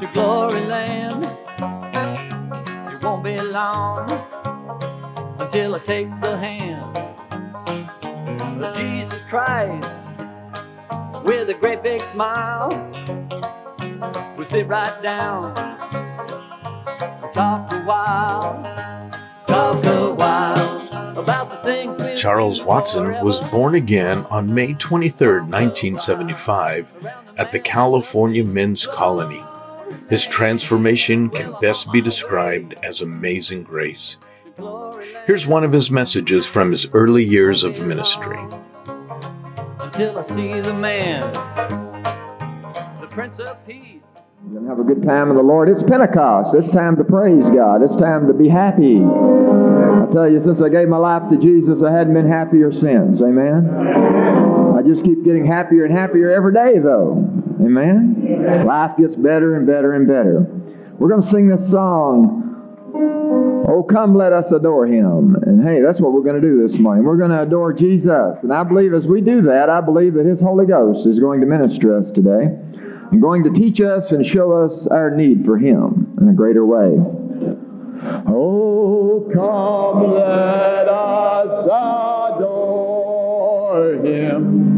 to glory land. It won't be long until I take the hand of Jesus Christ with a great big smile. We sit right down, and talk a while, talk a while about the things we Charles Watson was born again on May 23, 1975, at the California Men's Colony. His transformation can best be described as amazing grace. Here's one of his messages from his early years of ministry. until I see the man, the Prince of Peace. We're going to have a good time in the Lord. It's Pentecost. It's time to praise God. It's time to be happy. I tell you, since I gave my life to Jesus, I hadn't been happier since. Amen. I just keep getting happier and happier every day, though. Amen. Life gets better and better and better. We're going to sing this song. Oh, come, let us adore him. And hey, that's what we're going to do this morning. We're going to adore Jesus. And I believe as we do that, I believe that his Holy Ghost is going to minister us today and going to teach us and show us our need for him in a greater way. Oh, come, let us adore him.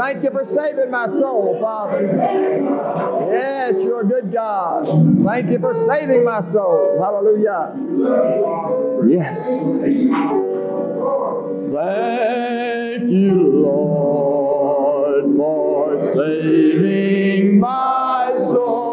Thank you for saving my soul, Father. Yes, you're a good God. Thank you for saving my soul. Hallelujah. Yes. Thank you, Lord, for saving my soul.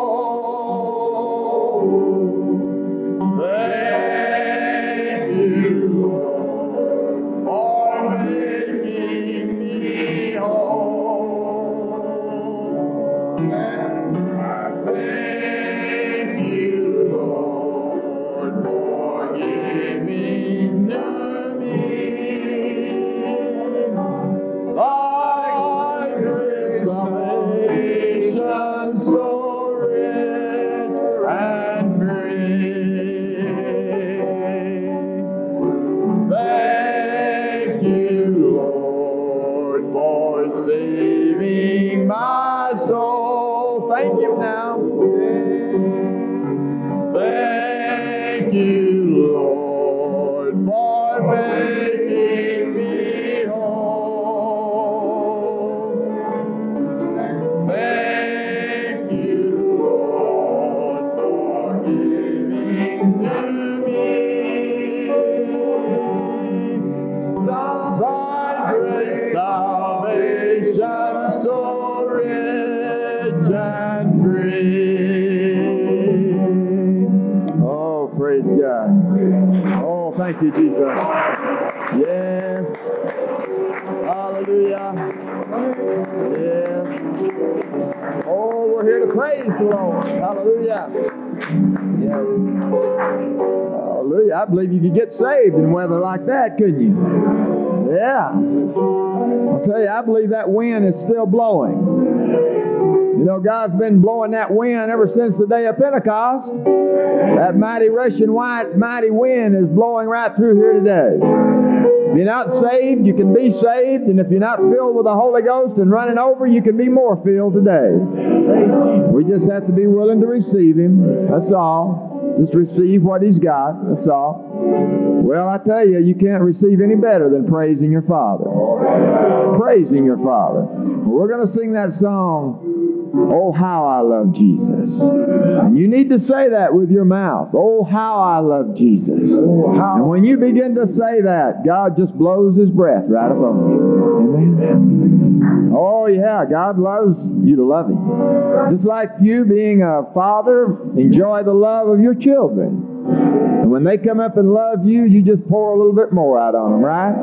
Believe you could get saved in weather like that, couldn't you? Yeah. I'll tell you, I believe that wind is still blowing. You know, God's been blowing that wind ever since the day of Pentecost. That mighty rushing white, mighty wind is blowing right through here today. If you're not saved, you can be saved. And if you're not filled with the Holy Ghost and running over, you can be more filled today. We just have to be willing to receive Him. That's all. Just receive what He's got. That's all. Well, I tell you, you can't receive any better than praising your Father. Praising your Father. We're going to sing that song. Oh, how I love Jesus. And you need to say that with your mouth. Oh, how I love Jesus. And when you begin to say that, God just blows His breath right upon you. Amen. Oh, yeah, God loves you to love Him. Just like you being a father, enjoy the love of your children. And when they come up and love you, you just pour a little bit more out on them, right?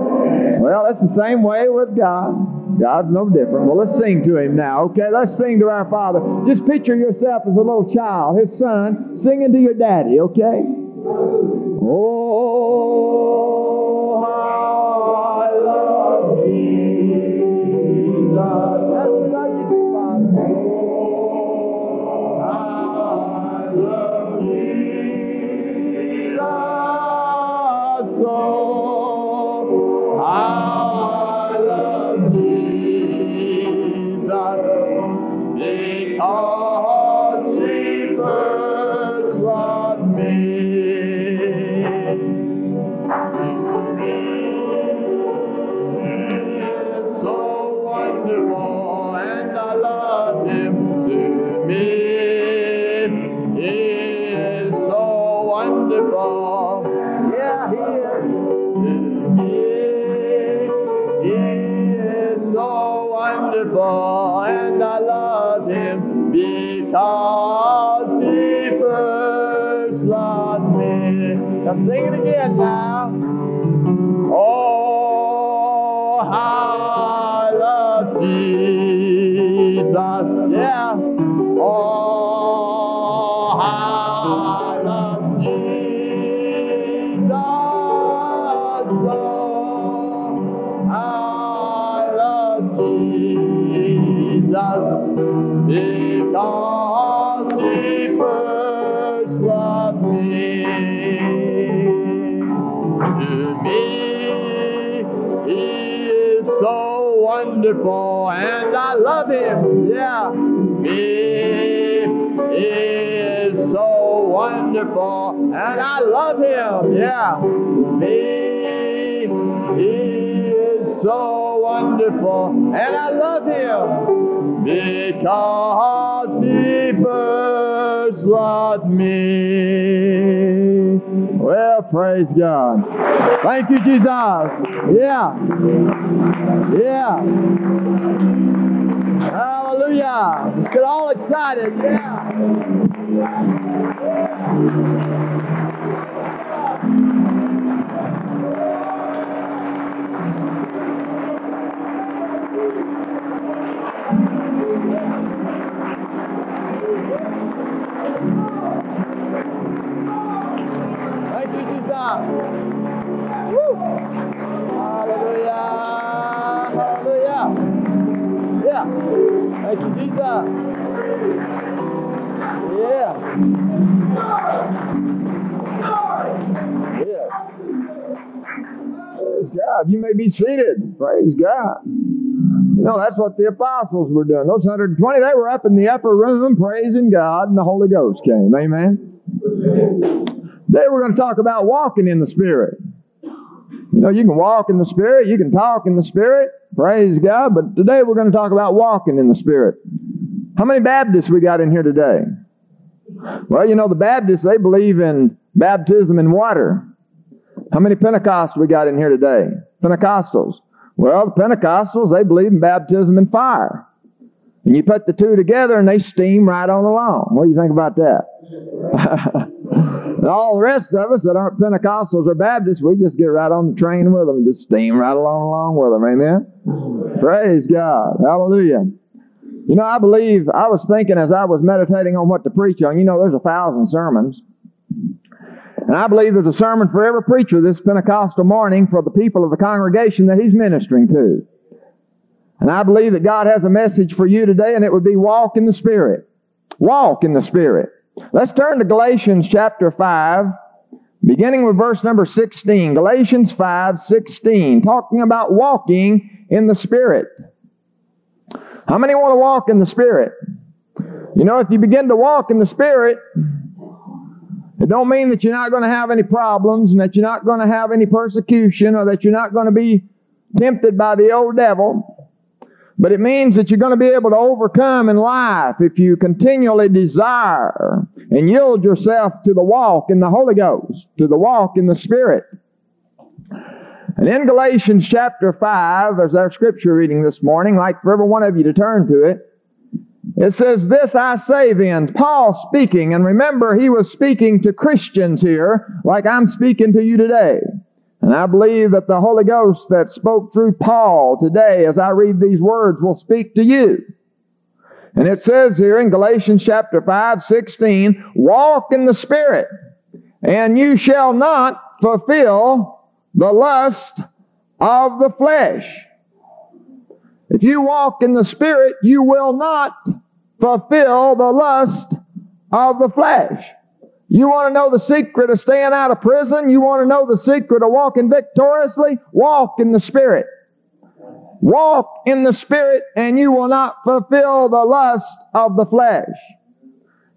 Well, that's the same way with God. God's no different. Well, let's sing to Him now, okay? Let's sing to our Father. Just picture yourself as a little child, His son, singing to your daddy, okay? Oh, how I love Jesus. Because sing it again wonderful, and I love him. Yeah, me. He is so wonderful, and I love him because he first loved me. Well, praise God. Thank you, Jesus. Yeah. Yeah. Hallelujah. Let's get all excited. Yeah. Uh, yeah. Thank you, Jesus. Yeah. Yeah. Praise God. You may be seated. Praise God. You know, that's what the apostles were doing. Those 120, they were up in the upper room praising God, and the Holy Ghost came. Amen. Today we're going to talk about walking in the Spirit. You know, you can walk in the Spirit, you can talk in the Spirit, praise God, but today we're going to talk about walking in the Spirit. How many Baptists we got in here today? Well, you know, the Baptists, they believe in baptism in water. How many Pentecostals we got in here today? Pentecostals. Well, the Pentecostals, they believe in baptism in fire. And you put the two together and they steam right on along. What do you think about that? and all the rest of us that aren't Pentecostals or Baptists, we just get right on the train with them and just steam right along along with them. Amen? Praise God. Hallelujah. You know, I believe, I was thinking as I was meditating on what to preach on, you know, there's a thousand sermons. And I believe there's a sermon for every preacher this Pentecostal morning for the people of the congregation that he's ministering to. And I believe that God has a message for you today, and it would be walk in the Spirit. Walk in the Spirit. Let's turn to Galatians chapter 5, beginning with verse number 16. Galatians 5, 16, talking about walking in the Spirit. How many want to walk in the Spirit? You know, if you begin to walk in the Spirit, It don't mean that you're not going to have any problems and that you're not going to have any persecution or that you're not going to be tempted by the old devil. But it means that you're going to be able to overcome in life if you continually desire and yield yourself to the walk in the Holy Ghost, to the walk in the Spirit. And in Galatians chapter 5, as our scripture reading this morning, like for every one of you to turn to it, it says, This I say then, Paul speaking, and remember he was speaking to Christians here, like I'm speaking to you today. And I believe that the Holy Ghost that spoke through Paul today, as I read these words, will speak to you. And it says here in Galatians chapter 5, 16, walk in the Spirit, and you shall not fulfill the lust of the flesh. If you walk in the Spirit, you will not fulfill the lust of the flesh. You want to know the secret of staying out of prison? You want to know the secret of walking victoriously? Walk in the Spirit. Walk in the Spirit, and you will not fulfill the lust of the flesh.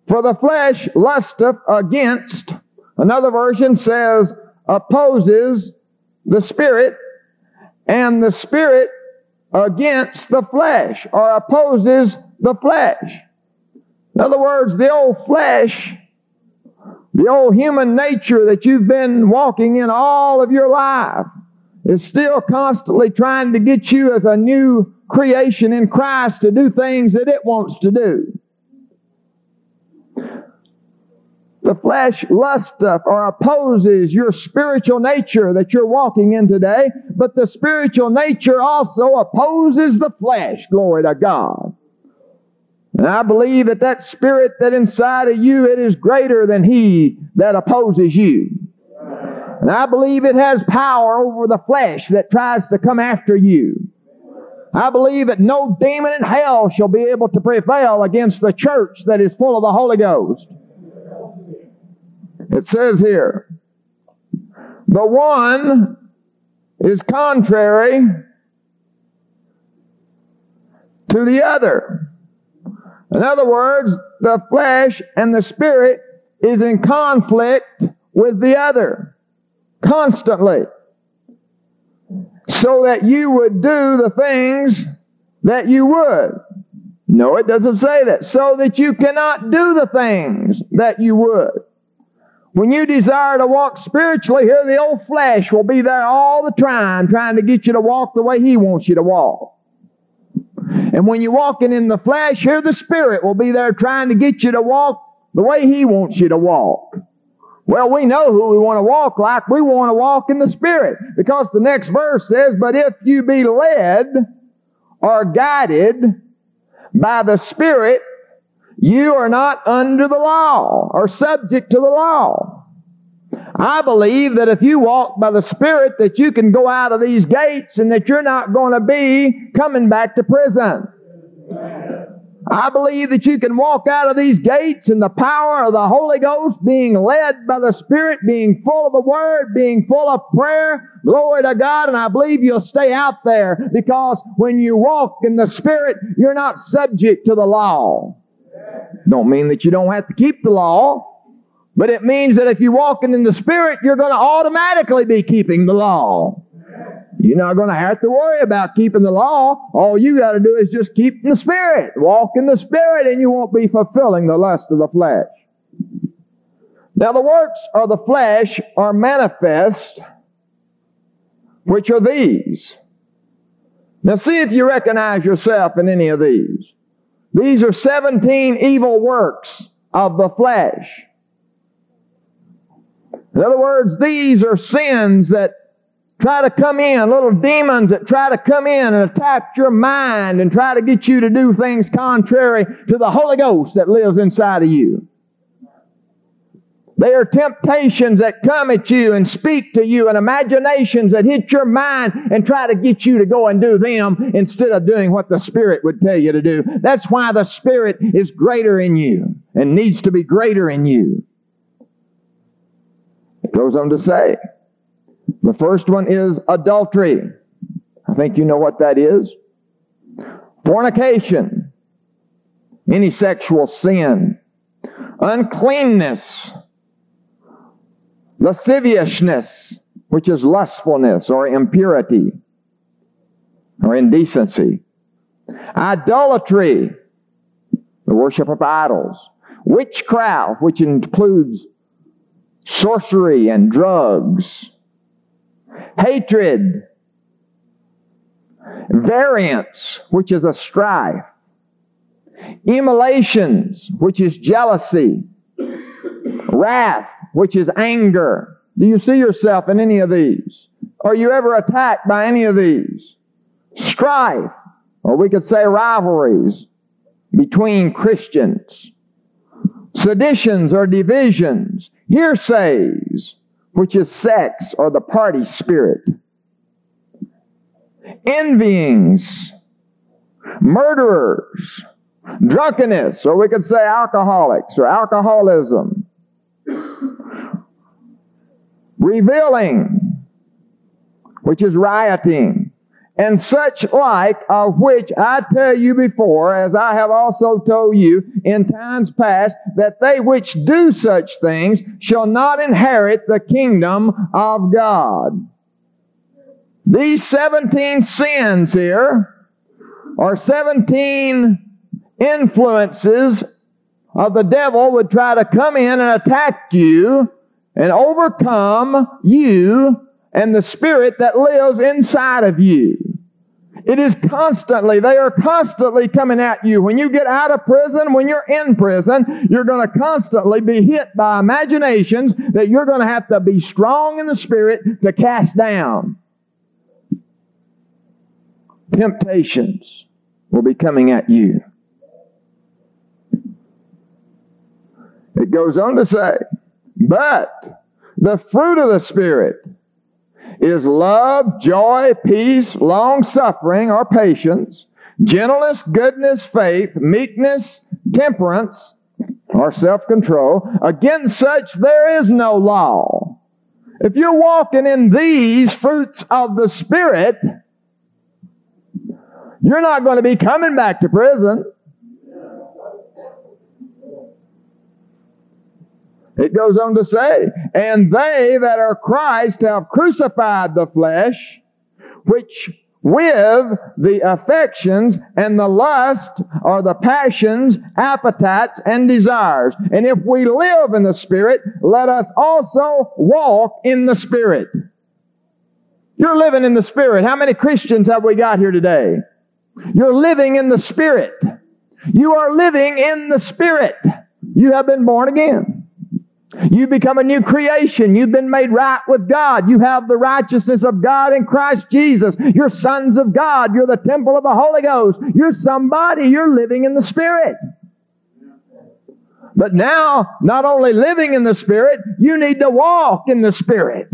For the flesh lusteth against, another version says, opposes the Spirit, and the Spirit against the flesh, or opposes the flesh. In other words, the old flesh, the old human nature that you've been walking in all of your life, is still constantly trying to get you as a new creation in Christ to do things that it wants to do. The flesh lusteth uh, or opposes your spiritual nature that you're walking in today, but the spiritual nature also opposes the flesh. Glory to God. And I believe that that spirit that inside of you, it is greater than he that opposes you. And I believe it has power over the flesh that tries to come after you. I believe that no demon in hell shall be able to prevail against the church that is full of the Holy Ghost. It says here, the one is contrary to the other. In other words, the flesh and the spirit is in conflict with the other constantly so that you would do the things that you would. No, it doesn't say that. So that you cannot do the things that you would. When you desire to walk spiritually, here the old flesh will be there all the time trying to get you to walk the way he wants you to walk. And when you're walking in the flesh, here the Spirit will be there trying to get you to walk the way he wants you to walk. Well, we know who we want to walk like. We want to walk in the Spirit. Because the next verse says, But if you be led or guided by the Spirit, you are not under the law or subject to the law. I believe that if you walk by the Spirit, that you can go out of these gates and that you're not going to be coming back to prison. I believe that you can walk out of these gates in the power of the Holy Ghost, being led by the Spirit, being full of the Word, being full of prayer. Glory to God. And I believe you'll stay out there because when you walk in the Spirit, you're not subject to the law. Don't mean that you don't have to keep the law, but it means that if you're walking in the Spirit, you're going to automatically be keeping the law. You're not going to have to worry about keeping the law. All you got to do is just keep in the Spirit. Walk in the Spirit, and you won't be fulfilling the lust of the flesh. Now, the works of the flesh are manifest, which are these. Now, see if you recognize yourself in any of these. These are 17 evil works of the flesh. In other words, these are sins that try to come in, little demons that try to come in and attack your mind and try to get you to do things contrary to the Holy Ghost that lives inside of you. They are temptations that come at you and speak to you and imaginations that hit your mind and try to get you to go and do them instead of doing what the Spirit would tell you to do. That's why the Spirit is greater in you and needs to be greater in you. It goes on to say, the first one is adultery. I think you know what that is. Fornication, any sexual sin, uncleanness, lasciviousness, which is lustfulness or impurity or indecency, idolatry, the worship of idols, witchcraft, which includes sorcery and drugs, hatred, variance, which is a strife, emulations, which is jealousy, wrath, which is anger. Do you see yourself in any of these? Are you ever attacked by any of these? Strife, or we could say rivalries between Christians, seditions or divisions, hearsays, which is sex or the party spirit, envyings, murderers, drunkenness, or we could say alcoholics or alcoholism, revealing, which is rioting, and such like, of which I tell you before, as I have also told you in times past, that they which do such things shall not inherit the kingdom of God. These 17 sins here are 17 influences of the devil would try to come in and attack you and overcome you and the spirit that lives inside of you. It is constantly, they are constantly coming at you. When you get out of prison, when you're in prison, you're going to constantly be hit by imaginations that you're going to have to be strong in the spirit to cast down. Temptations will be coming at you. It goes on to say, but the fruit of the Spirit is love, joy, peace, long suffering or patience, gentleness, goodness, faith, meekness, temperance, or self control. Against such there is no law. If you're walking in these fruits of the Spirit, you're not going to be coming back to prison. It goes on to say, and they that are Christ have crucified the flesh, which with the affections and the lust or the passions, appetites, and desires. And if we live in the Spirit, let us also walk in the Spirit. You're living in the Spirit. How many Christians have we got here today? You're living in the Spirit. You are living in the Spirit. You have been born again. You become a new creation. You've been made right with God. You have the righteousness of God in Christ Jesus. You're sons of God. You're the temple of the Holy Ghost. You're somebody. You're living in the Spirit. But now, not only living in the Spirit, you need to walk in the Spirit.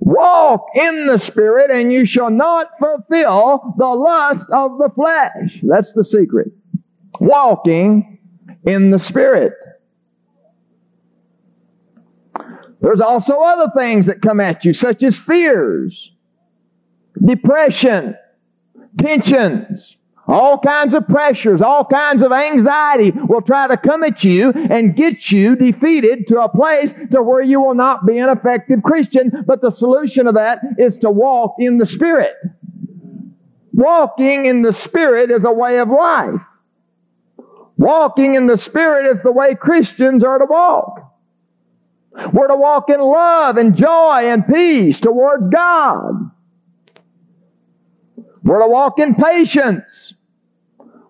Walk in the Spirit, and you shall not fulfill the lust of the flesh. That's the secret. Walking in the Spirit. There's also other things that come at you, such as fears, depression, tensions, all kinds of pressures, all kinds of anxiety will try to come at you and get you defeated to a place to where you will not be an effective Christian. But the solution of that is to walk in the Spirit. Walking in the Spirit is a way of life. Walking in the Spirit is the way Christians are to walk. We're to walk in love and joy and peace towards God. We're to walk in patience.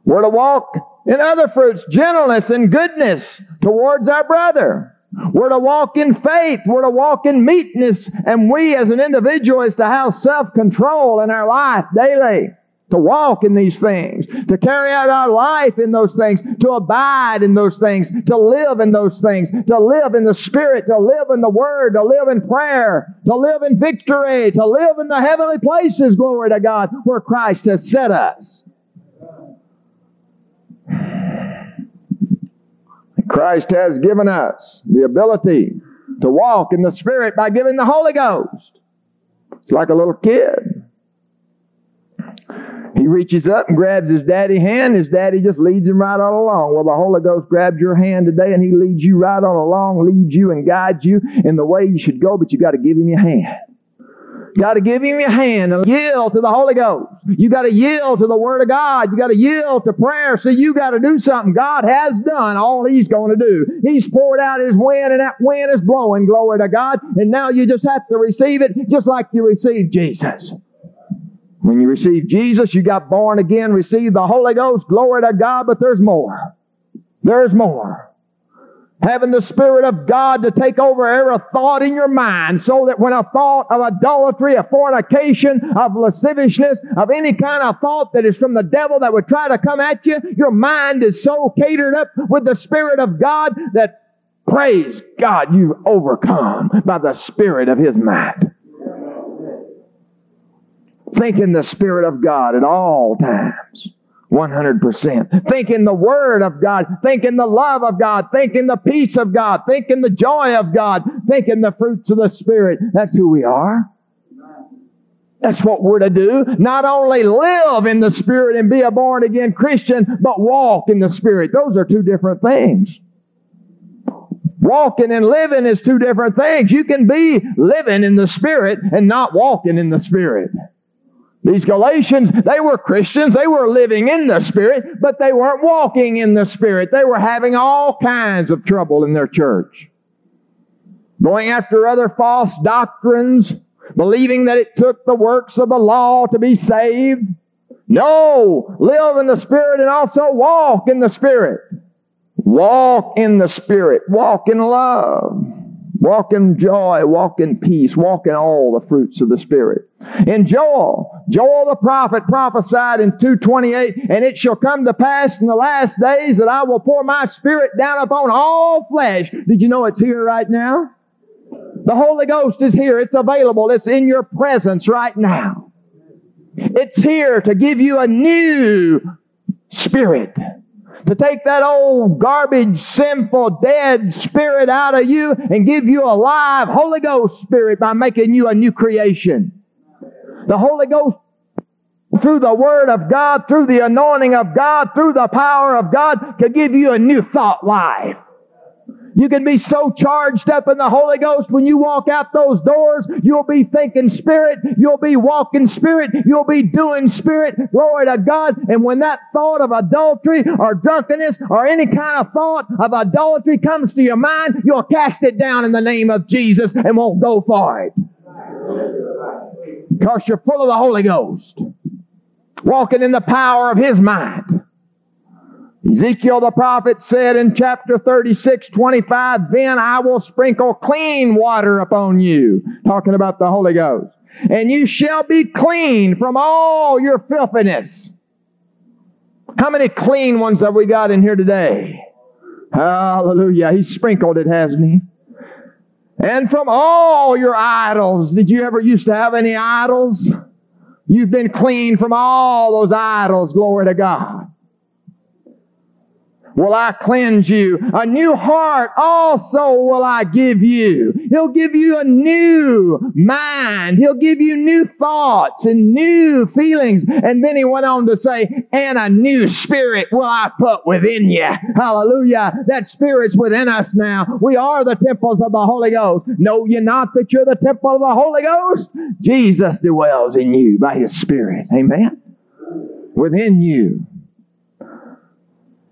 We're to walk in other fruits, gentleness and goodness towards our brother. We're to walk in faith. We're to walk in meekness. And we as an individual is to have self-control in our life daily to walk in these things, to carry out our life in those things, to abide in those things, to live in those things, to live in the Spirit, to live in the Word, to live in prayer, to live in victory, to live in the heavenly places, glory to God, where Christ has set us. Christ has given us the ability to walk in the Spirit by giving the Holy Ghost. It's like a little kid. He reaches up and grabs his daddy hand. His daddy just leads him right on along. Well, the Holy Ghost grabs your hand today and he leads you right on along, leads you and guides you in the way you should go, but you got to give him your hand. You got to give him your hand and yield to the Holy Ghost. You got to yield to the Word of God. You got to yield to prayer. So you got to do something. God has done all He's going to do. He's poured out His wind, and that wind is blowing. Glory to God. And now you just have to receive it, just like you received Jesus. When you receive Jesus, you got born again, received the Holy Ghost. Glory to God. But there's more. There's more having the Spirit of God to take over every thought in your mind so that when a thought of adultery, of fornication, of lasciviousness, of any kind of thought that is from the devil that would try to come at you, your mind is so catered up with the Spirit of God that praise God, you've overcome by the Spirit of His might. Think in the Spirit of God at all times. 100%. Think in the Word of God. Think in the love of God. Think in the peace of God. Think in the joy of God. Think in the fruits of the Spirit. That's who we are. That's what we're to do. Not only live in the Spirit and be a born again Christian, but walk in the Spirit. Those are two different things. Walking and living is two different things. You can be living in the Spirit and not walking in the Spirit. These Galatians, they were Christians. They were living in the Spirit, but they weren't walking in the Spirit. They were having all kinds of trouble in their church. Going after other false doctrines, believing that it took the works of the law to be saved. No, live in the Spirit and also walk in the Spirit. Walk in the Spirit. Walk in love. Walk in joy, walk in peace, walk in all the fruits of the Spirit. In Joel, Joel the prophet prophesied in 228, and it shall come to pass in the last days that I will pour my Spirit down upon all flesh. Did you know it's here right now? The Holy Ghost is here. It's available. It's in your presence right now. It's here to give you a new spirit to take that old garbage, sinful, dead spirit out of you and give you a live Holy Ghost spirit by making you a new creation. The Holy Ghost through the Word of God, through the anointing of God, through the power of God, can give you a new thought life. You can be so charged up in the Holy Ghost when you walk out those doors. You'll be thinking spirit. You'll be walking spirit. You'll be doing spirit. Glory to God. And when that thought of adultery or drunkenness or any kind of thought of adultery comes to your mind, you'll cast it down in the name of Jesus and won't go for it. Because you're full of the Holy Ghost. Walking in the power of His mind. Ezekiel the prophet said in chapter 36, 25, Then I will sprinkle clean water upon you. Talking about the Holy Ghost. And you shall be clean from all your filthiness. How many clean ones have we got in here today? Hallelujah. He sprinkled it, hasn't he? And from all your idols. Did you ever used to have any idols? You've been clean from all those idols. Glory to God will I cleanse you. A new heart also will I give you. He'll give you a new mind. He'll give you new thoughts and new feelings. And then he went on to say, and a new spirit will I put within you. Hallelujah. That spirit's within us now. We are the temples of the Holy Ghost. Know ye not that you're the temple of the Holy Ghost? Jesus dwells in you by his spirit. Amen. Within you.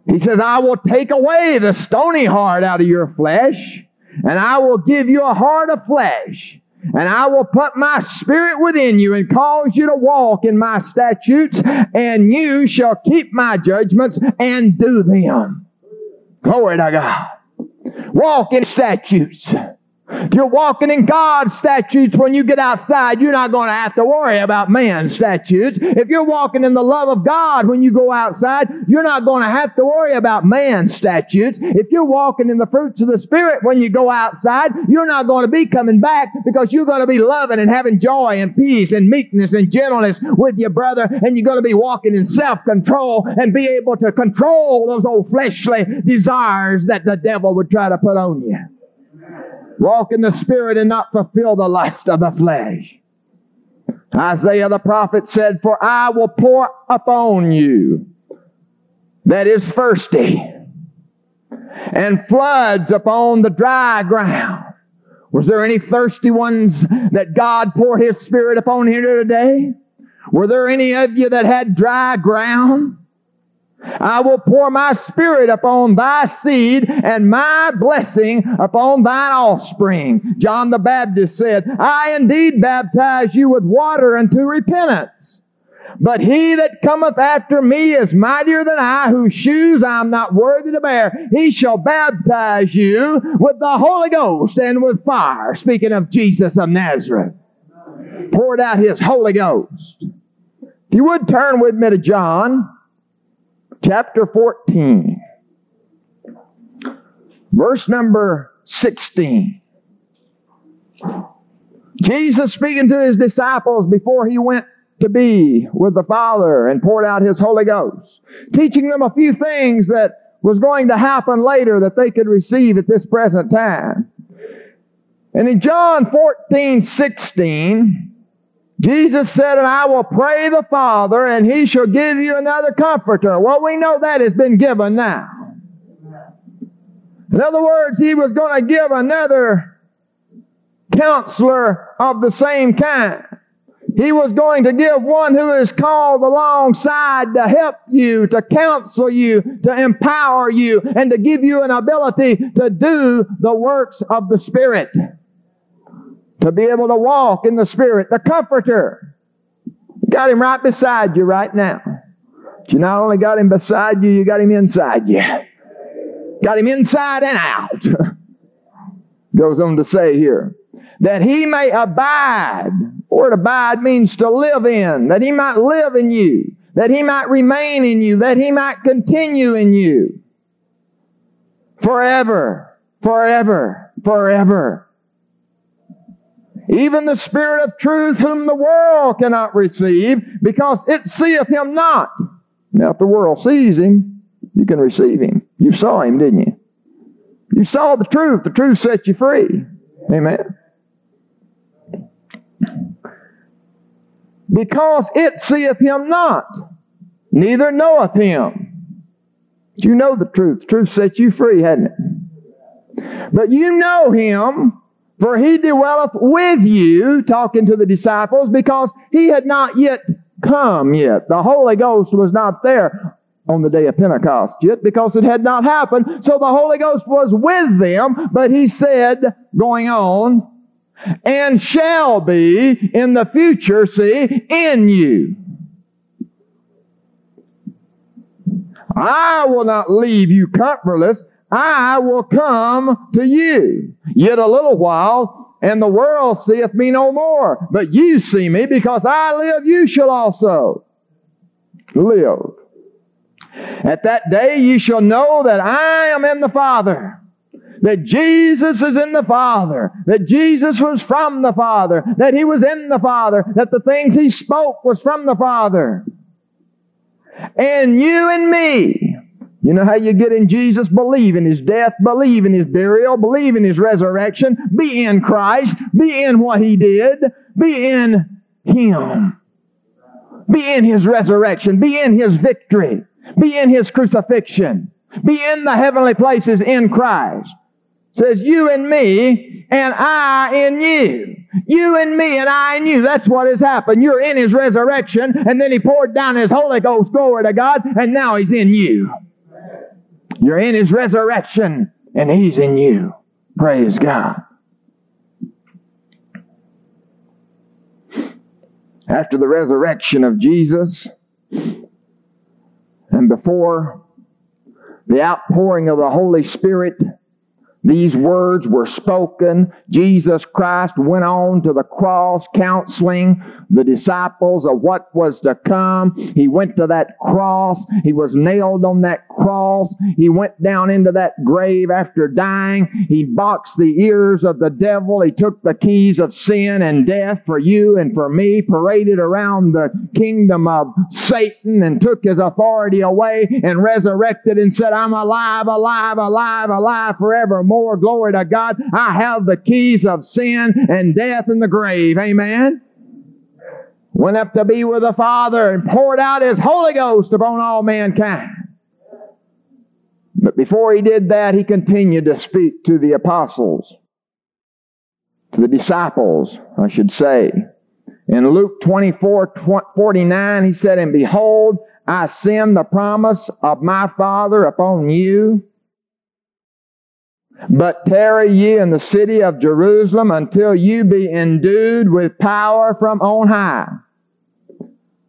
He says, I will take away the stony heart out of your flesh, and I will give you a heart of flesh. And I will put my spirit within you and cause you to walk in my statutes, and you shall keep my judgments and do them. Glory to God. Walk in statutes. If you're walking in God's statutes when you get outside, you're not going to have to worry about man's statutes. If you're walking in the love of God when you go outside, you're not going to have to worry about man's statutes. If you're walking in the fruits of the Spirit when you go outside, you're not going to be coming back because you're going to be loving and having joy and peace and meekness and gentleness with your brother, and you're going to be walking in self-control and be able to control those old fleshly desires that the devil would try to put on you. Walk in the Spirit and not fulfill the lust of the flesh. Isaiah the prophet said, For I will pour upon you that is thirsty, and floods upon the dry ground. Was there any thirsty ones that God poured His Spirit upon here today? Were there any of you that had dry ground? I will pour my spirit upon thy seed and my blessing upon thine offspring. John the Baptist said, I indeed baptize you with water unto repentance. But he that cometh after me is mightier than I, whose shoes I am not worthy to bear. He shall baptize you with the Holy Ghost and with fire. Speaking of Jesus of Nazareth, poured out his Holy Ghost. If you would turn with me to John chapter 14, verse number 16. Jesus speaking to his disciples before he went to be with the Father and poured out his Holy Ghost, teaching them a few things that was going to happen later that they could receive at this present time. And in John 14, 16, Jesus said, And I will pray the Father, and he shall give you another comforter. Well, we know that has been given now. In other words, he was going to give another counselor of the same kind. He was going to give one who is called alongside to help you, to counsel you, to empower you, and to give you an ability to do the works of the Spirit to be able to walk in the Spirit, the Comforter. You got him right beside you right now. But you not only got him beside you, you got him inside you. Got him inside and out. Goes on to say here, that he may abide. Word abide means to live in, that he might live in you, that he might remain in you, that he might continue in you. Forever, forever, forever. Even the Spirit of truth, whom the world cannot receive, because it seeth him not. Now, if the world sees him, you can receive him. You saw him, didn't you? You saw the truth. The truth set you free. Amen. Because it seeth him not, neither knoweth him. You know the truth. The truth sets you free, hadn't it? But you know him for he dwelleth with you, talking to the disciples, because he had not yet come yet. The Holy Ghost was not there on the day of Pentecost yet because it had not happened. So the Holy Ghost was with them, but he said, going on, and shall be in the future, see, in you. I will not leave you comfortless. I will come to you. Yet a little while, and the world seeth me no more. But you see me, because I live, you shall also live. At that day ye shall know that I am in the Father, that Jesus is in the Father, that Jesus was from the Father, that He was in the Father, that the things He spoke was from the Father. And you and me, you know how you get in Jesus? Believe in His death, believe in His burial, believe in His resurrection, be in Christ, be in what He did, be in Him. Be in His resurrection, be in His victory, be in His crucifixion, be in the heavenly places in Christ. says you and me and I in you. You and me and I in you. That's what has happened. You're in His resurrection and then He poured down His Holy Ghost, glory to God, and now He's in you. You're in His resurrection, and He's in you. Praise God. After the resurrection of Jesus, and before the outpouring of the Holy Spirit, these words were spoken. Jesus Christ went on to the cross counseling the disciples of what was to come. He went to that cross. He was nailed on that cross. He went down into that grave after dying. He boxed the ears of the devil. He took the keys of sin and death for you and for me, paraded around the kingdom of Satan and took his authority away and resurrected and said, I'm alive, alive, alive, alive forevermore. Glory to God. I have the keys of sin and death and the grave. Amen. went up to be with the Father and poured out his Holy Ghost upon all mankind. But before he did that, he continued to speak to the apostles, to the disciples, I should say. In Luke 24 49, he said, And behold, I send the promise of my Father upon you. But tarry ye in the city of Jerusalem until you be endued with power from on high.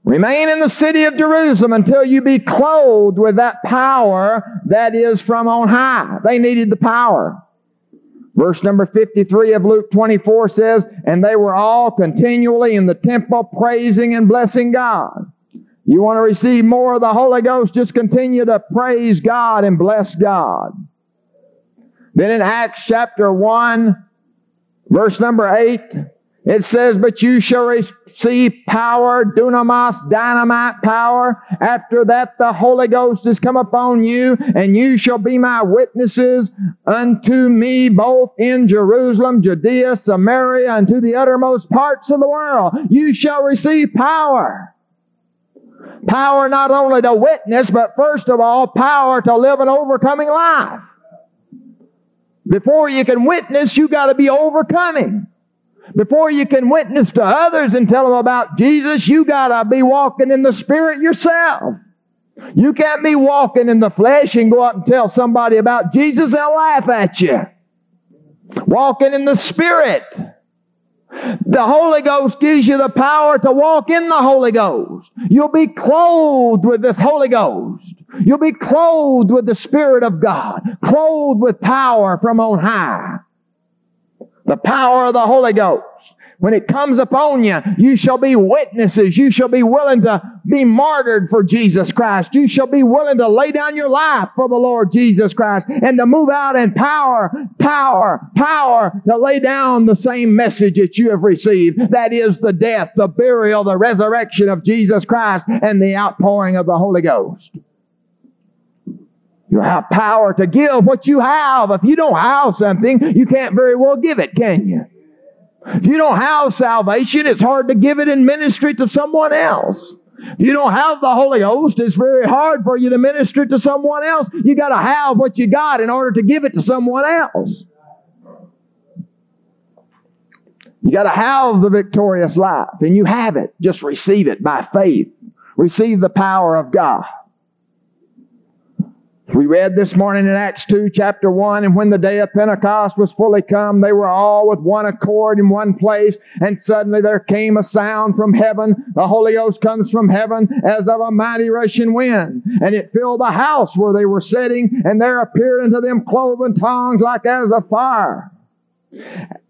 Remain in the city of Jerusalem until you be clothed with that power that is from on high. They needed the power. Verse number 53 of Luke 24 says, And they were all continually in the temple praising and blessing God. You want to receive more of the Holy Ghost, just continue to praise God and bless God. Then in Acts chapter 1, verse number 8, it says, But you shall receive power, dunamis, dynamite power. After that, the Holy Ghost is come upon you, and you shall be my witnesses unto me both in Jerusalem, Judea, Samaria, and to the uttermost parts of the world. You shall receive power. Power not only to witness, but first of all, power to live an overcoming life. Before you can witness, you got to be overcoming. Before you can witness to others and tell them about Jesus, you got to be walking in the Spirit yourself. You can't be walking in the flesh and go up and tell somebody about Jesus, they'll laugh at you. Walking in the Spirit. The Holy Ghost gives you the power to walk in the Holy Ghost. You'll be clothed with this Holy Ghost. You'll be clothed with the Spirit of God, clothed with power from on high. The power of the Holy Ghost. When it comes upon you, you shall be witnesses. You shall be willing to be martyred for Jesus Christ. You shall be willing to lay down your life for the Lord Jesus Christ and to move out in power, power, power to lay down the same message that you have received. That is the death, the burial, the resurrection of Jesus Christ and the outpouring of the Holy Ghost. You have power to give what you have. If you don't have something, you can't very well give it, can you? If you don't have salvation, it's hard to give it in ministry to someone else. If you don't have the Holy Ghost, it's very hard for you to minister to someone else. You got to have what you got in order to give it to someone else. You got to have the victorious life, and you have it. Just receive it by faith. Receive the power of God. We read this morning in Acts 2, chapter 1, and when the day of Pentecost was fully come, they were all with one accord in one place, and suddenly there came a sound from heaven. The Holy Ghost comes from heaven as of a mighty rushing wind, and it filled the house where they were sitting, and there appeared unto them cloven tongues like as of fire.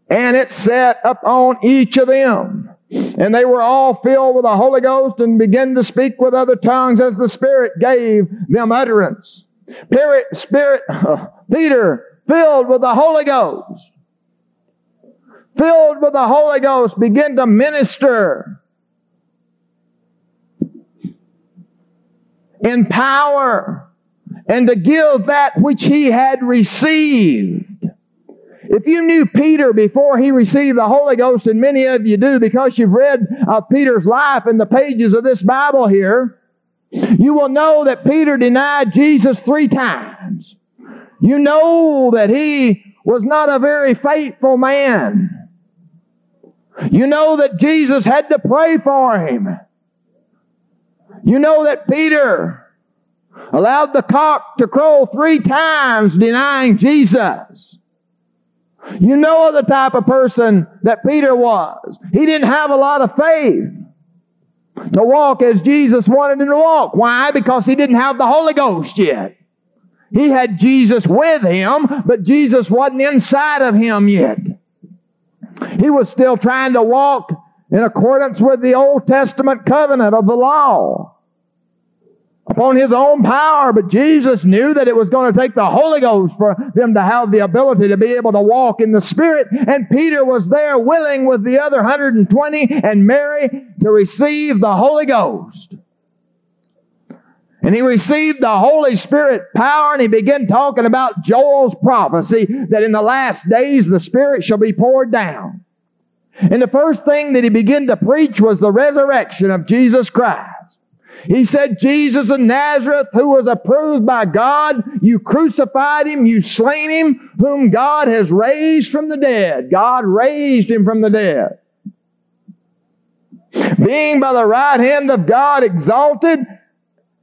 And it sat upon each of them. And they were all filled with the Holy Ghost and began to speak with other tongues as the Spirit gave them utterance. Spirit, Spirit, uh, Peter, filled with the Holy Ghost, filled with the Holy Ghost, begin to minister in power and to give that which he had received. If you knew Peter before he received the Holy Ghost, and many of you do because you've read of Peter's life in the pages of this Bible here, you will know that Peter denied Jesus three times. You know that he was not a very faithful man. You know that Jesus had to pray for him. You know that Peter allowed the cock to crow three times denying Jesus. You know the type of person that Peter was. He didn't have a lot of faith to walk as Jesus wanted him to walk. Why? Because he didn't have the Holy Ghost yet. He had Jesus with him, but Jesus wasn't inside of him yet. He was still trying to walk in accordance with the Old Testament covenant of the law upon his own power, but Jesus knew that it was going to take the Holy Ghost for them to have the ability to be able to walk in the Spirit. And Peter was there willing with the other 120 and Mary to receive the Holy Ghost. And he received the Holy Spirit power and he began talking about Joel's prophecy that in the last days the Spirit shall be poured down. And the first thing that he began to preach was the resurrection of Jesus Christ. He said, Jesus of Nazareth, who was approved by God, you crucified him, you slain him, whom God has raised from the dead. God raised him from the dead. Being by the right hand of God exalted,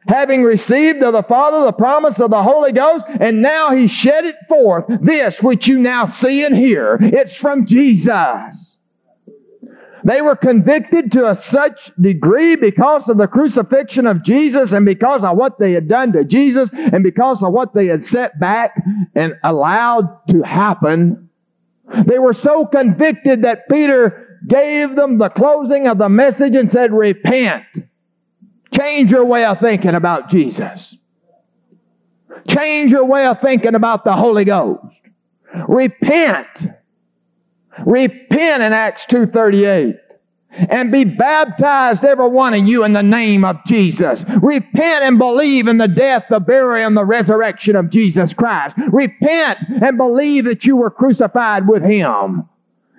having received of the Father the promise of the Holy Ghost, and now he shed it forth, this which you now see and hear. It's from Jesus. They were convicted to a such degree because of the crucifixion of Jesus and because of what they had done to Jesus and because of what they had set back and allowed to happen. They were so convicted that Peter gave them the closing of the message and said, repent. Change your way of thinking about Jesus. Change your way of thinking about the Holy Ghost. Repent. Repent in Acts 2.38 and be baptized, every one of you, in the name of Jesus. Repent and believe in the death, the burial, and the resurrection of Jesus Christ. Repent and believe that you were crucified with Him.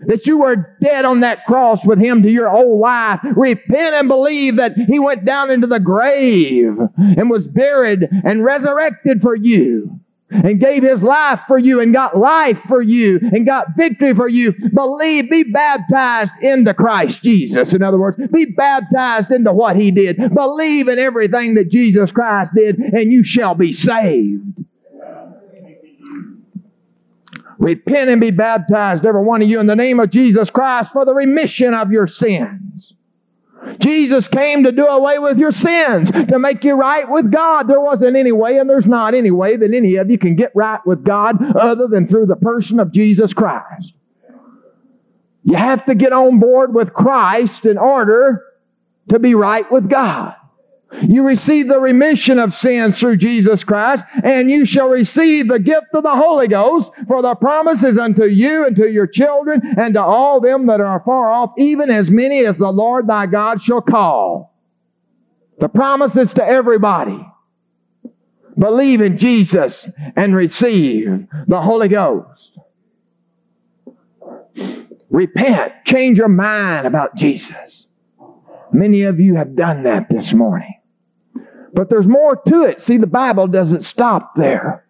That you were dead on that cross with Him to your old life. Repent and believe that He went down into the grave and was buried and resurrected for you and gave his life for you and got life for you and got victory for you. Believe, be baptized into Christ Jesus. In other words, be baptized into what he did. Believe in everything that Jesus Christ did and you shall be saved. Repent and be baptized, every one of you, in the name of Jesus Christ for the remission of your sins Jesus came to do away with your sins, to make you right with God. There wasn't any way, and there's not any way that any of you can get right with God other than through the person of Jesus Christ. You have to get on board with Christ in order to be right with God. You receive the remission of sins through Jesus Christ, and you shall receive the gift of the Holy Ghost, for the promise is unto you and to your children and to all them that are far off, even as many as the Lord thy God shall call. The promises to everybody. Believe in Jesus and receive the Holy Ghost. Repent. Change your mind about Jesus. Many of you have done that this morning. But there's more to it. See, the Bible doesn't stop there.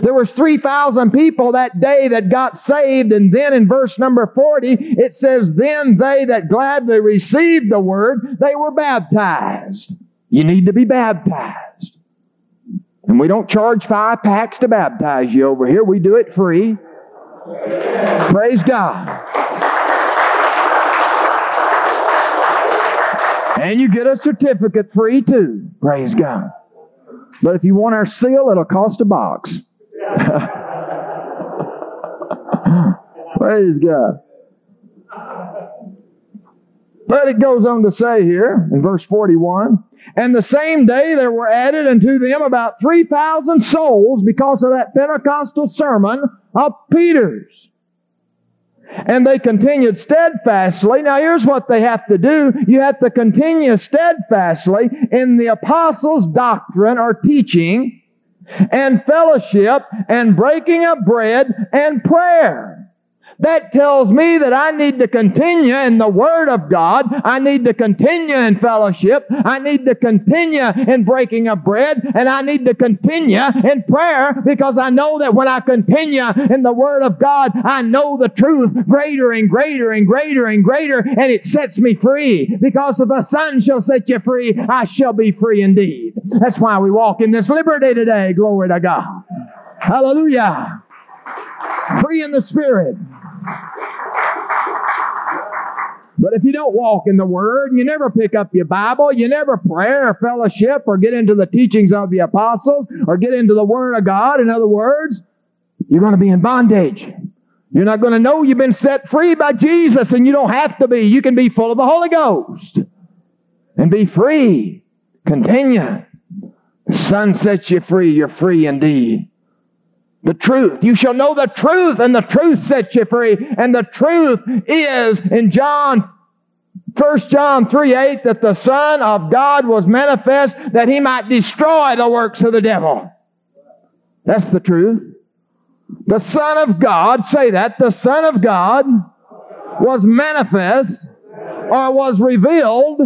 There was 3,000 people that day that got saved. And then in verse number 40, it says, Then they that gladly received the word, they were baptized. You need to be baptized. And we don't charge five packs to baptize you over here. We do it free. Praise God. And you get a certificate free too. Praise God. But if you want our seal, it'll cost a box. Praise God. But it goes on to say here in verse 41 And the same day there were added unto them about 3,000 souls because of that Pentecostal sermon of Peter's. And they continued steadfastly. Now here's what they have to do. You have to continue steadfastly in the apostles' doctrine or teaching and fellowship and breaking of bread and prayer. That tells me that I need to continue in the Word of God. I need to continue in fellowship. I need to continue in breaking of bread. And I need to continue in prayer because I know that when I continue in the Word of God, I know the truth greater and greater and greater and greater. And it sets me free. Because if the Son shall set you free, I shall be free indeed. That's why we walk in this liberty today. Glory to God. Hallelujah. Free in the Spirit. But if you don't walk in the Word, and you never pick up your Bible, you never pray or fellowship or get into the teachings of the apostles or get into the Word of God, in other words, you're going to be in bondage. You're not going to know you've been set free by Jesus, and you don't have to be. You can be full of the Holy Ghost and be free. Continue. The Son sets you free. You're free indeed the truth. You shall know the truth, and the truth sets you free. And the truth is in John 1 John 3 8 that the Son of God was manifest that he might destroy the works of the devil. That's the truth. The Son of God, say that, the Son of God was manifest or was revealed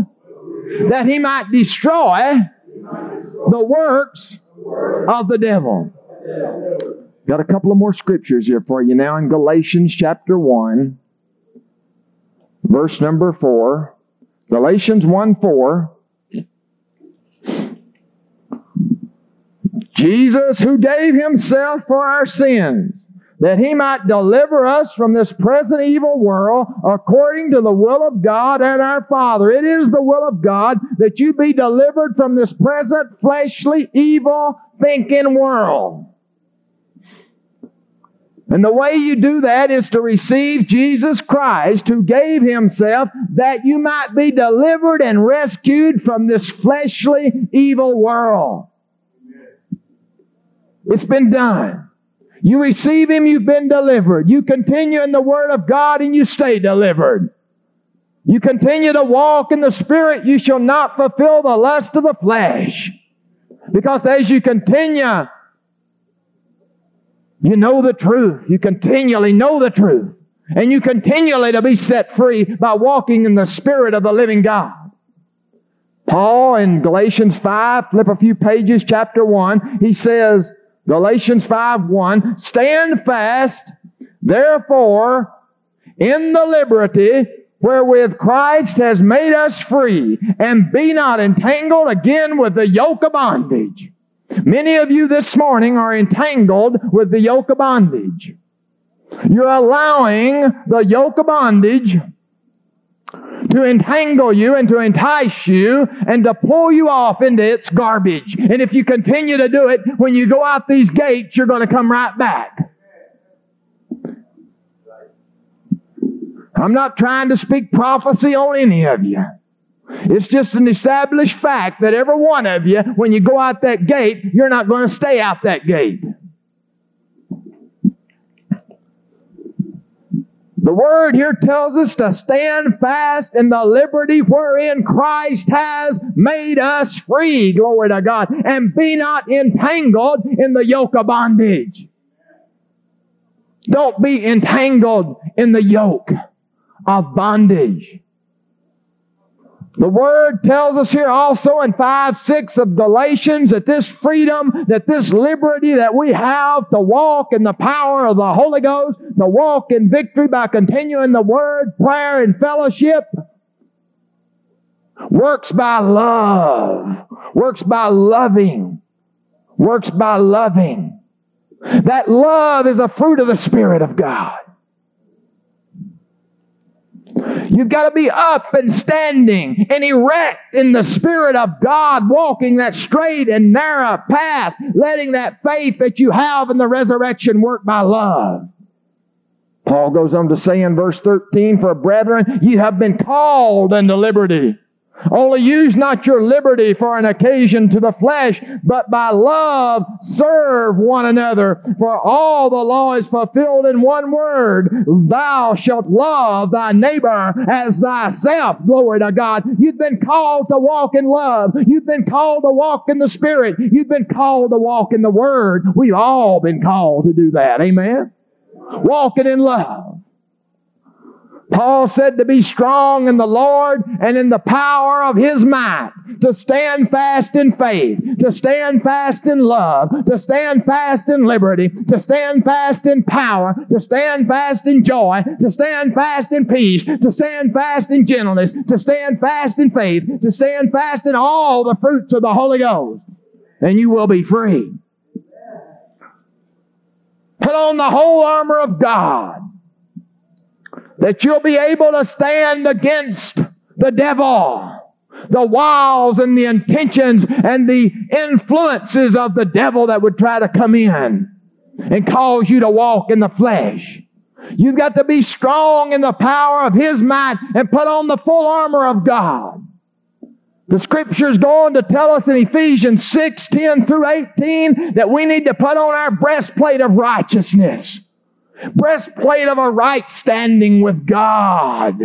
that he might destroy the works of the devil. Got a couple of more scriptures here for you now in Galatians chapter 1, verse number 4. Galatians 1 4. Jesus, who gave himself for our sins, that he might deliver us from this present evil world according to the will of God and our Father. It is the will of God that you be delivered from this present fleshly, evil thinking world. And the way you do that is to receive Jesus Christ who gave himself that you might be delivered and rescued from this fleshly, evil world. It's been done. You receive Him, you've been delivered. You continue in the Word of God and you stay delivered. You continue to walk in the Spirit, you shall not fulfill the lust of the flesh. Because as you continue, you know the truth. You continually know the truth. And you continually to be set free by walking in the Spirit of the living God. Paul in Galatians 5, flip a few pages, chapter 1, he says, Galatians 5 1, stand fast, therefore, in the liberty wherewith Christ has made us free, and be not entangled again with the yoke of bondage. Many of you this morning are entangled with the yoke of bondage. You're allowing the yoke of bondage to entangle you and to entice you and to pull you off into its garbage. And if you continue to do it, when you go out these gates, you're going to come right back. I'm not trying to speak prophecy on any of you. It's just an established fact that every one of you, when you go out that gate, you're not going to stay out that gate. The word here tells us to stand fast in the liberty wherein Christ has made us free. Glory to God. And be not entangled in the yoke of bondage. Don't be entangled in the yoke of bondage. The word tells us here also in 5 6 of Galatians that this freedom, that this liberty that we have to walk in the power of the Holy Ghost, to walk in victory by continuing the word, prayer, and fellowship, works by love, works by loving, works by loving. That love is a fruit of the Spirit of God. You've got to be up and standing and erect in the Spirit of God, walking that straight and narrow path, letting that faith that you have in the resurrection work by love. Paul goes on to say in verse 13, For brethren, you have been called unto liberty. Only use not your liberty for an occasion to the flesh, but by love serve one another. For all the law is fulfilled in one word. Thou shalt love thy neighbor as thyself. Glory to God. You've been called to walk in love. You've been called to walk in the Spirit. You've been called to walk in the Word. We've all been called to do that. Amen. Walking in love. Paul said to be strong in the Lord and in the power of His might, to stand fast in faith, to stand fast in love, to stand fast in liberty, to stand fast in power, to stand fast in joy, to stand fast in peace, to stand fast in gentleness, to stand fast in faith, to stand fast in all the fruits of the Holy Ghost. And you will be free. Put on the whole armor of God that you'll be able to stand against the devil, the wiles and the intentions and the influences of the devil that would try to come in and cause you to walk in the flesh. You've got to be strong in the power of His might and put on the full armor of God. The scriptures go on to tell us in Ephesians 6, 10 through 18 that we need to put on our breastplate of righteousness breastplate of a right standing with God.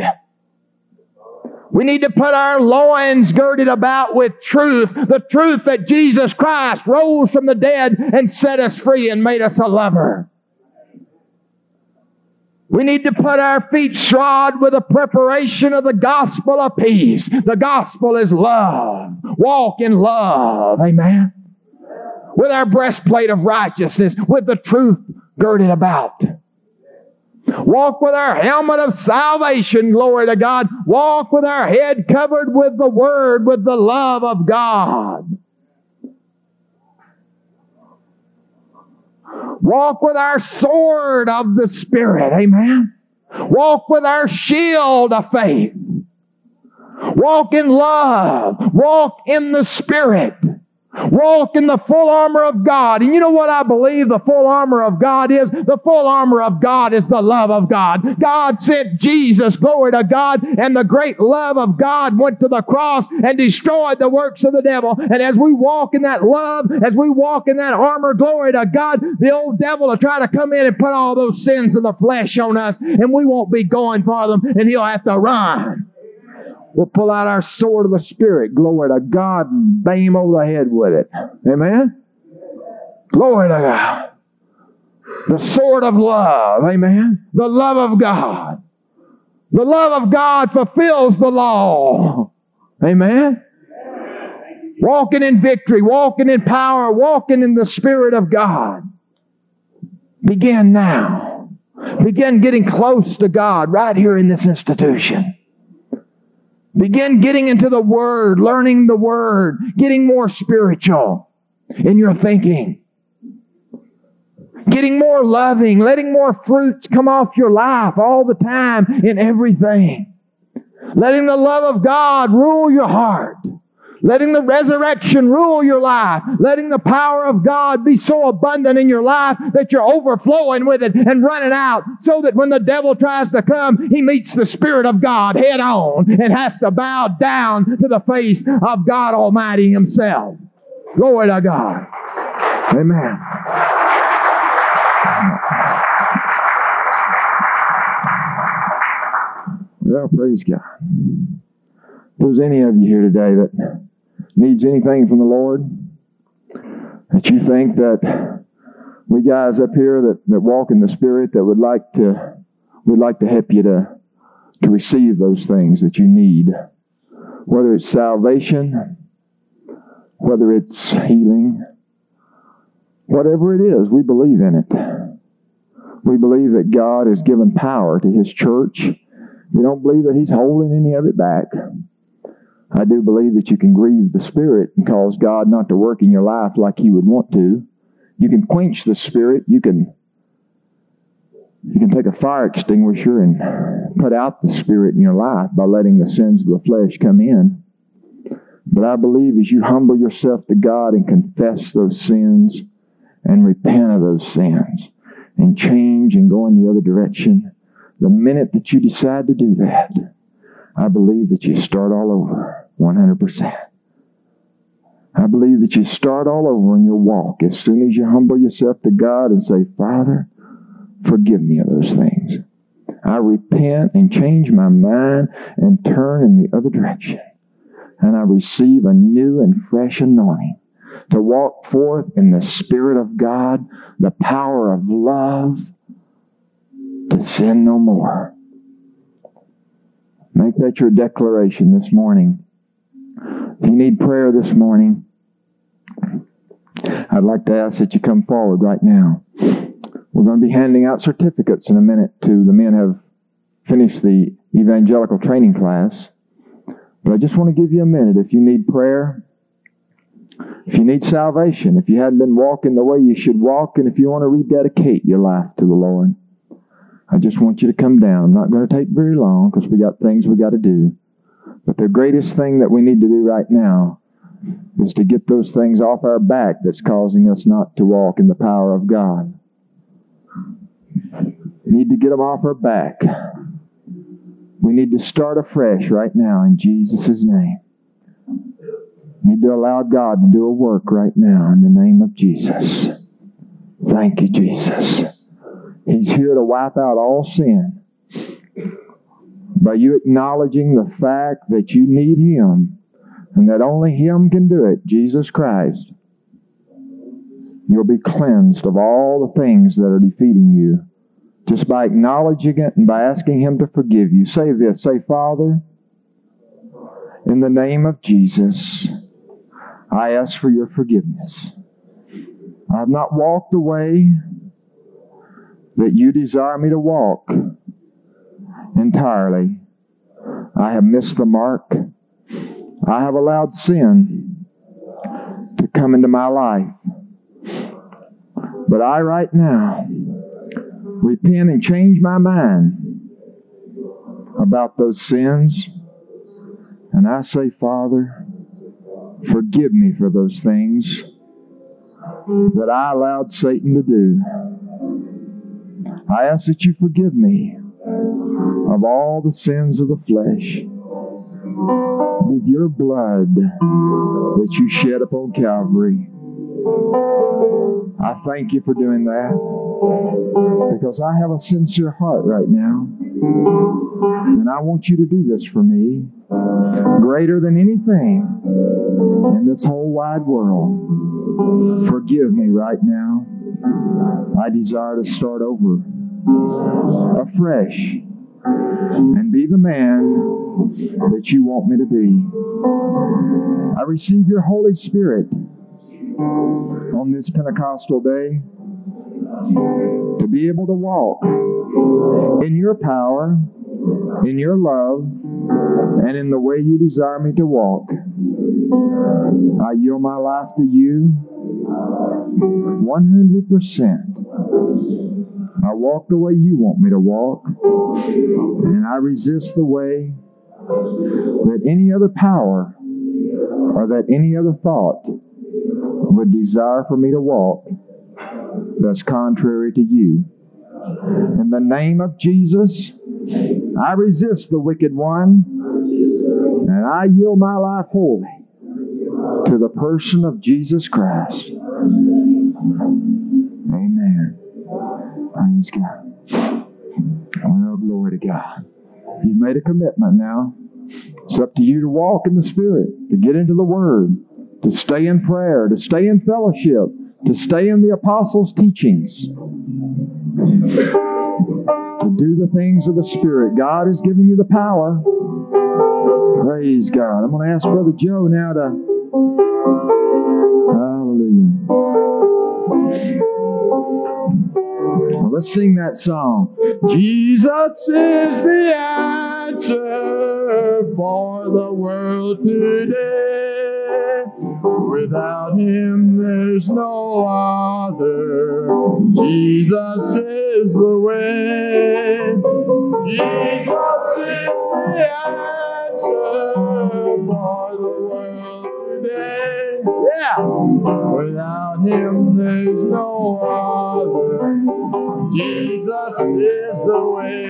We need to put our loins girded about with truth, the truth that Jesus Christ rose from the dead and set us free and made us a lover. We need to put our feet shod with the preparation of the gospel of peace. The gospel is love. Walk in love. Amen. With our breastplate of righteousness, with the truth girded about. Walk with our helmet of salvation, glory to God. Walk with our head covered with the Word, with the love of God. Walk with our sword of the Spirit. Amen. Walk with our shield of faith. Walk in love. Walk in the Spirit. Walk in the full armor of God. And you know what I believe the full armor of God is? The full armor of God is the love of God. God sent Jesus, glory to God, and the great love of God went to the cross and destroyed the works of the devil. And as we walk in that love, as we walk in that armor, glory to God, the old devil will try to come in and put all those sins of the flesh on us, and we won't be going for them, and he'll have to run. We'll pull out our sword of the Spirit, glory to God, and bang over the head with it. Amen? Glory to God. The sword of love, amen? The love of God. The love of God fulfills the law. Amen? Walking in victory, walking in power, walking in the Spirit of God. Begin now. Begin getting close to God right here in this institution. Begin getting into the Word, learning the Word, getting more spiritual in your thinking. Getting more loving, letting more fruits come off your life all the time in everything. Letting the love of God rule your heart. Letting the resurrection rule your life. Letting the power of God be so abundant in your life that you're overflowing with it and running out so that when the devil tries to come, he meets the Spirit of God head on and has to bow down to the face of God Almighty Himself. Glory to God. Amen. Well, praise God. If there's any of you here today that needs anything from the Lord, that you think that we guys up here that, that walk in the Spirit that would like to would like to help you to to receive those things that you need, whether it's salvation, whether it's healing, whatever it is, we believe in it. We believe that God has given power to His church. We don't believe that He's holding any of it back. I do believe that you can grieve the Spirit and cause God not to work in your life like He would want to. You can quench the Spirit. You can you can take a fire extinguisher and put out the Spirit in your life by letting the sins of the flesh come in. But I believe as you humble yourself to God and confess those sins and repent of those sins and change and go in the other direction, the minute that you decide to do that, I believe that you start all over. 100%. I believe that you start all over in your walk as soon as you humble yourself to God and say, Father, forgive me of those things. I repent and change my mind and turn in the other direction. And I receive a new and fresh anointing to walk forth in the Spirit of God, the power of love, to sin no more. Make that your declaration this morning. If you need prayer this morning, I'd like to ask that you come forward right now. We're going to be handing out certificates in a minute to the men have finished the evangelical training class. But I just want to give you a minute. If you need prayer, if you need salvation, if you hadn't been walking the way you should walk, and if you want to rededicate your life to the Lord, I just want you to come down. I'm not going to take very long because we got things we got to do. But the greatest thing that we need to do right now is to get those things off our back that's causing us not to walk in the power of God. We need to get them off our back. We need to start afresh right now in Jesus' name. We need to allow God to do a work right now in the name of Jesus. Thank you, Jesus. He's here to wipe out all sin by you acknowledging the fact that you need Him and that only Him can do it, Jesus Christ, you'll be cleansed of all the things that are defeating you just by acknowledging it and by asking Him to forgive you. Say this say, Father, in the name of Jesus, I ask for your forgiveness. I have not walked the way that you desire me to walk entirely. I have missed the mark. I have allowed sin to come into my life. But I, right now, repent and change my mind about those sins. And I say, Father, forgive me for those things that I allowed Satan to do. I ask that you forgive me of all the sins of the flesh with your blood that you shed upon Calvary. I thank you for doing that because I have a sincere heart right now. And I want you to do this for me greater than anything in this whole wide world. Forgive me right now. I desire to start over afresh and be the man that you want me to be. I receive your Holy Spirit on this Pentecostal day to be able to walk in your power, in your love, and in the way you desire me to walk. I yield my life to you 100%. I walk the way you want me to walk, and I resist the way that any other power or that any other thought would desire for me to walk that's contrary to you. In the name of Jesus, I resist the wicked one and I yield my life wholly to the person of Jesus Christ. Praise God. Well, glory to God. You've made a commitment now. It's up to you to walk in the Spirit, to get into the Word, to stay in prayer, to stay in fellowship, to stay in the apostles' teachings, to do the things of the Spirit. God has given you the power. Praise God. I'm going to ask Brother Joe now to. Let's sing that song. Jesus is the answer for the world today. Without him, there's no other. Jesus is the way. Jesus is the answer Yeah. Without him, there's no other. Jesus is the way.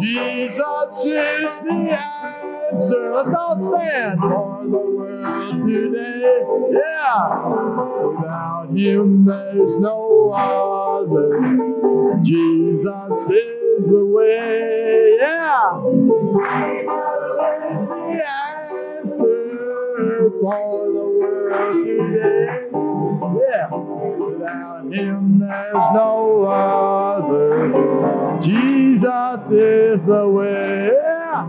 Jesus is the answer. Let's all stand for the world today. Yeah. Without him, there's no other. Jesus is the way. Yeah. Jesus is the answer for the world today. Yeah. Without him, there's no other. Jesus is the way. Yeah.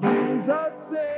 Jesus is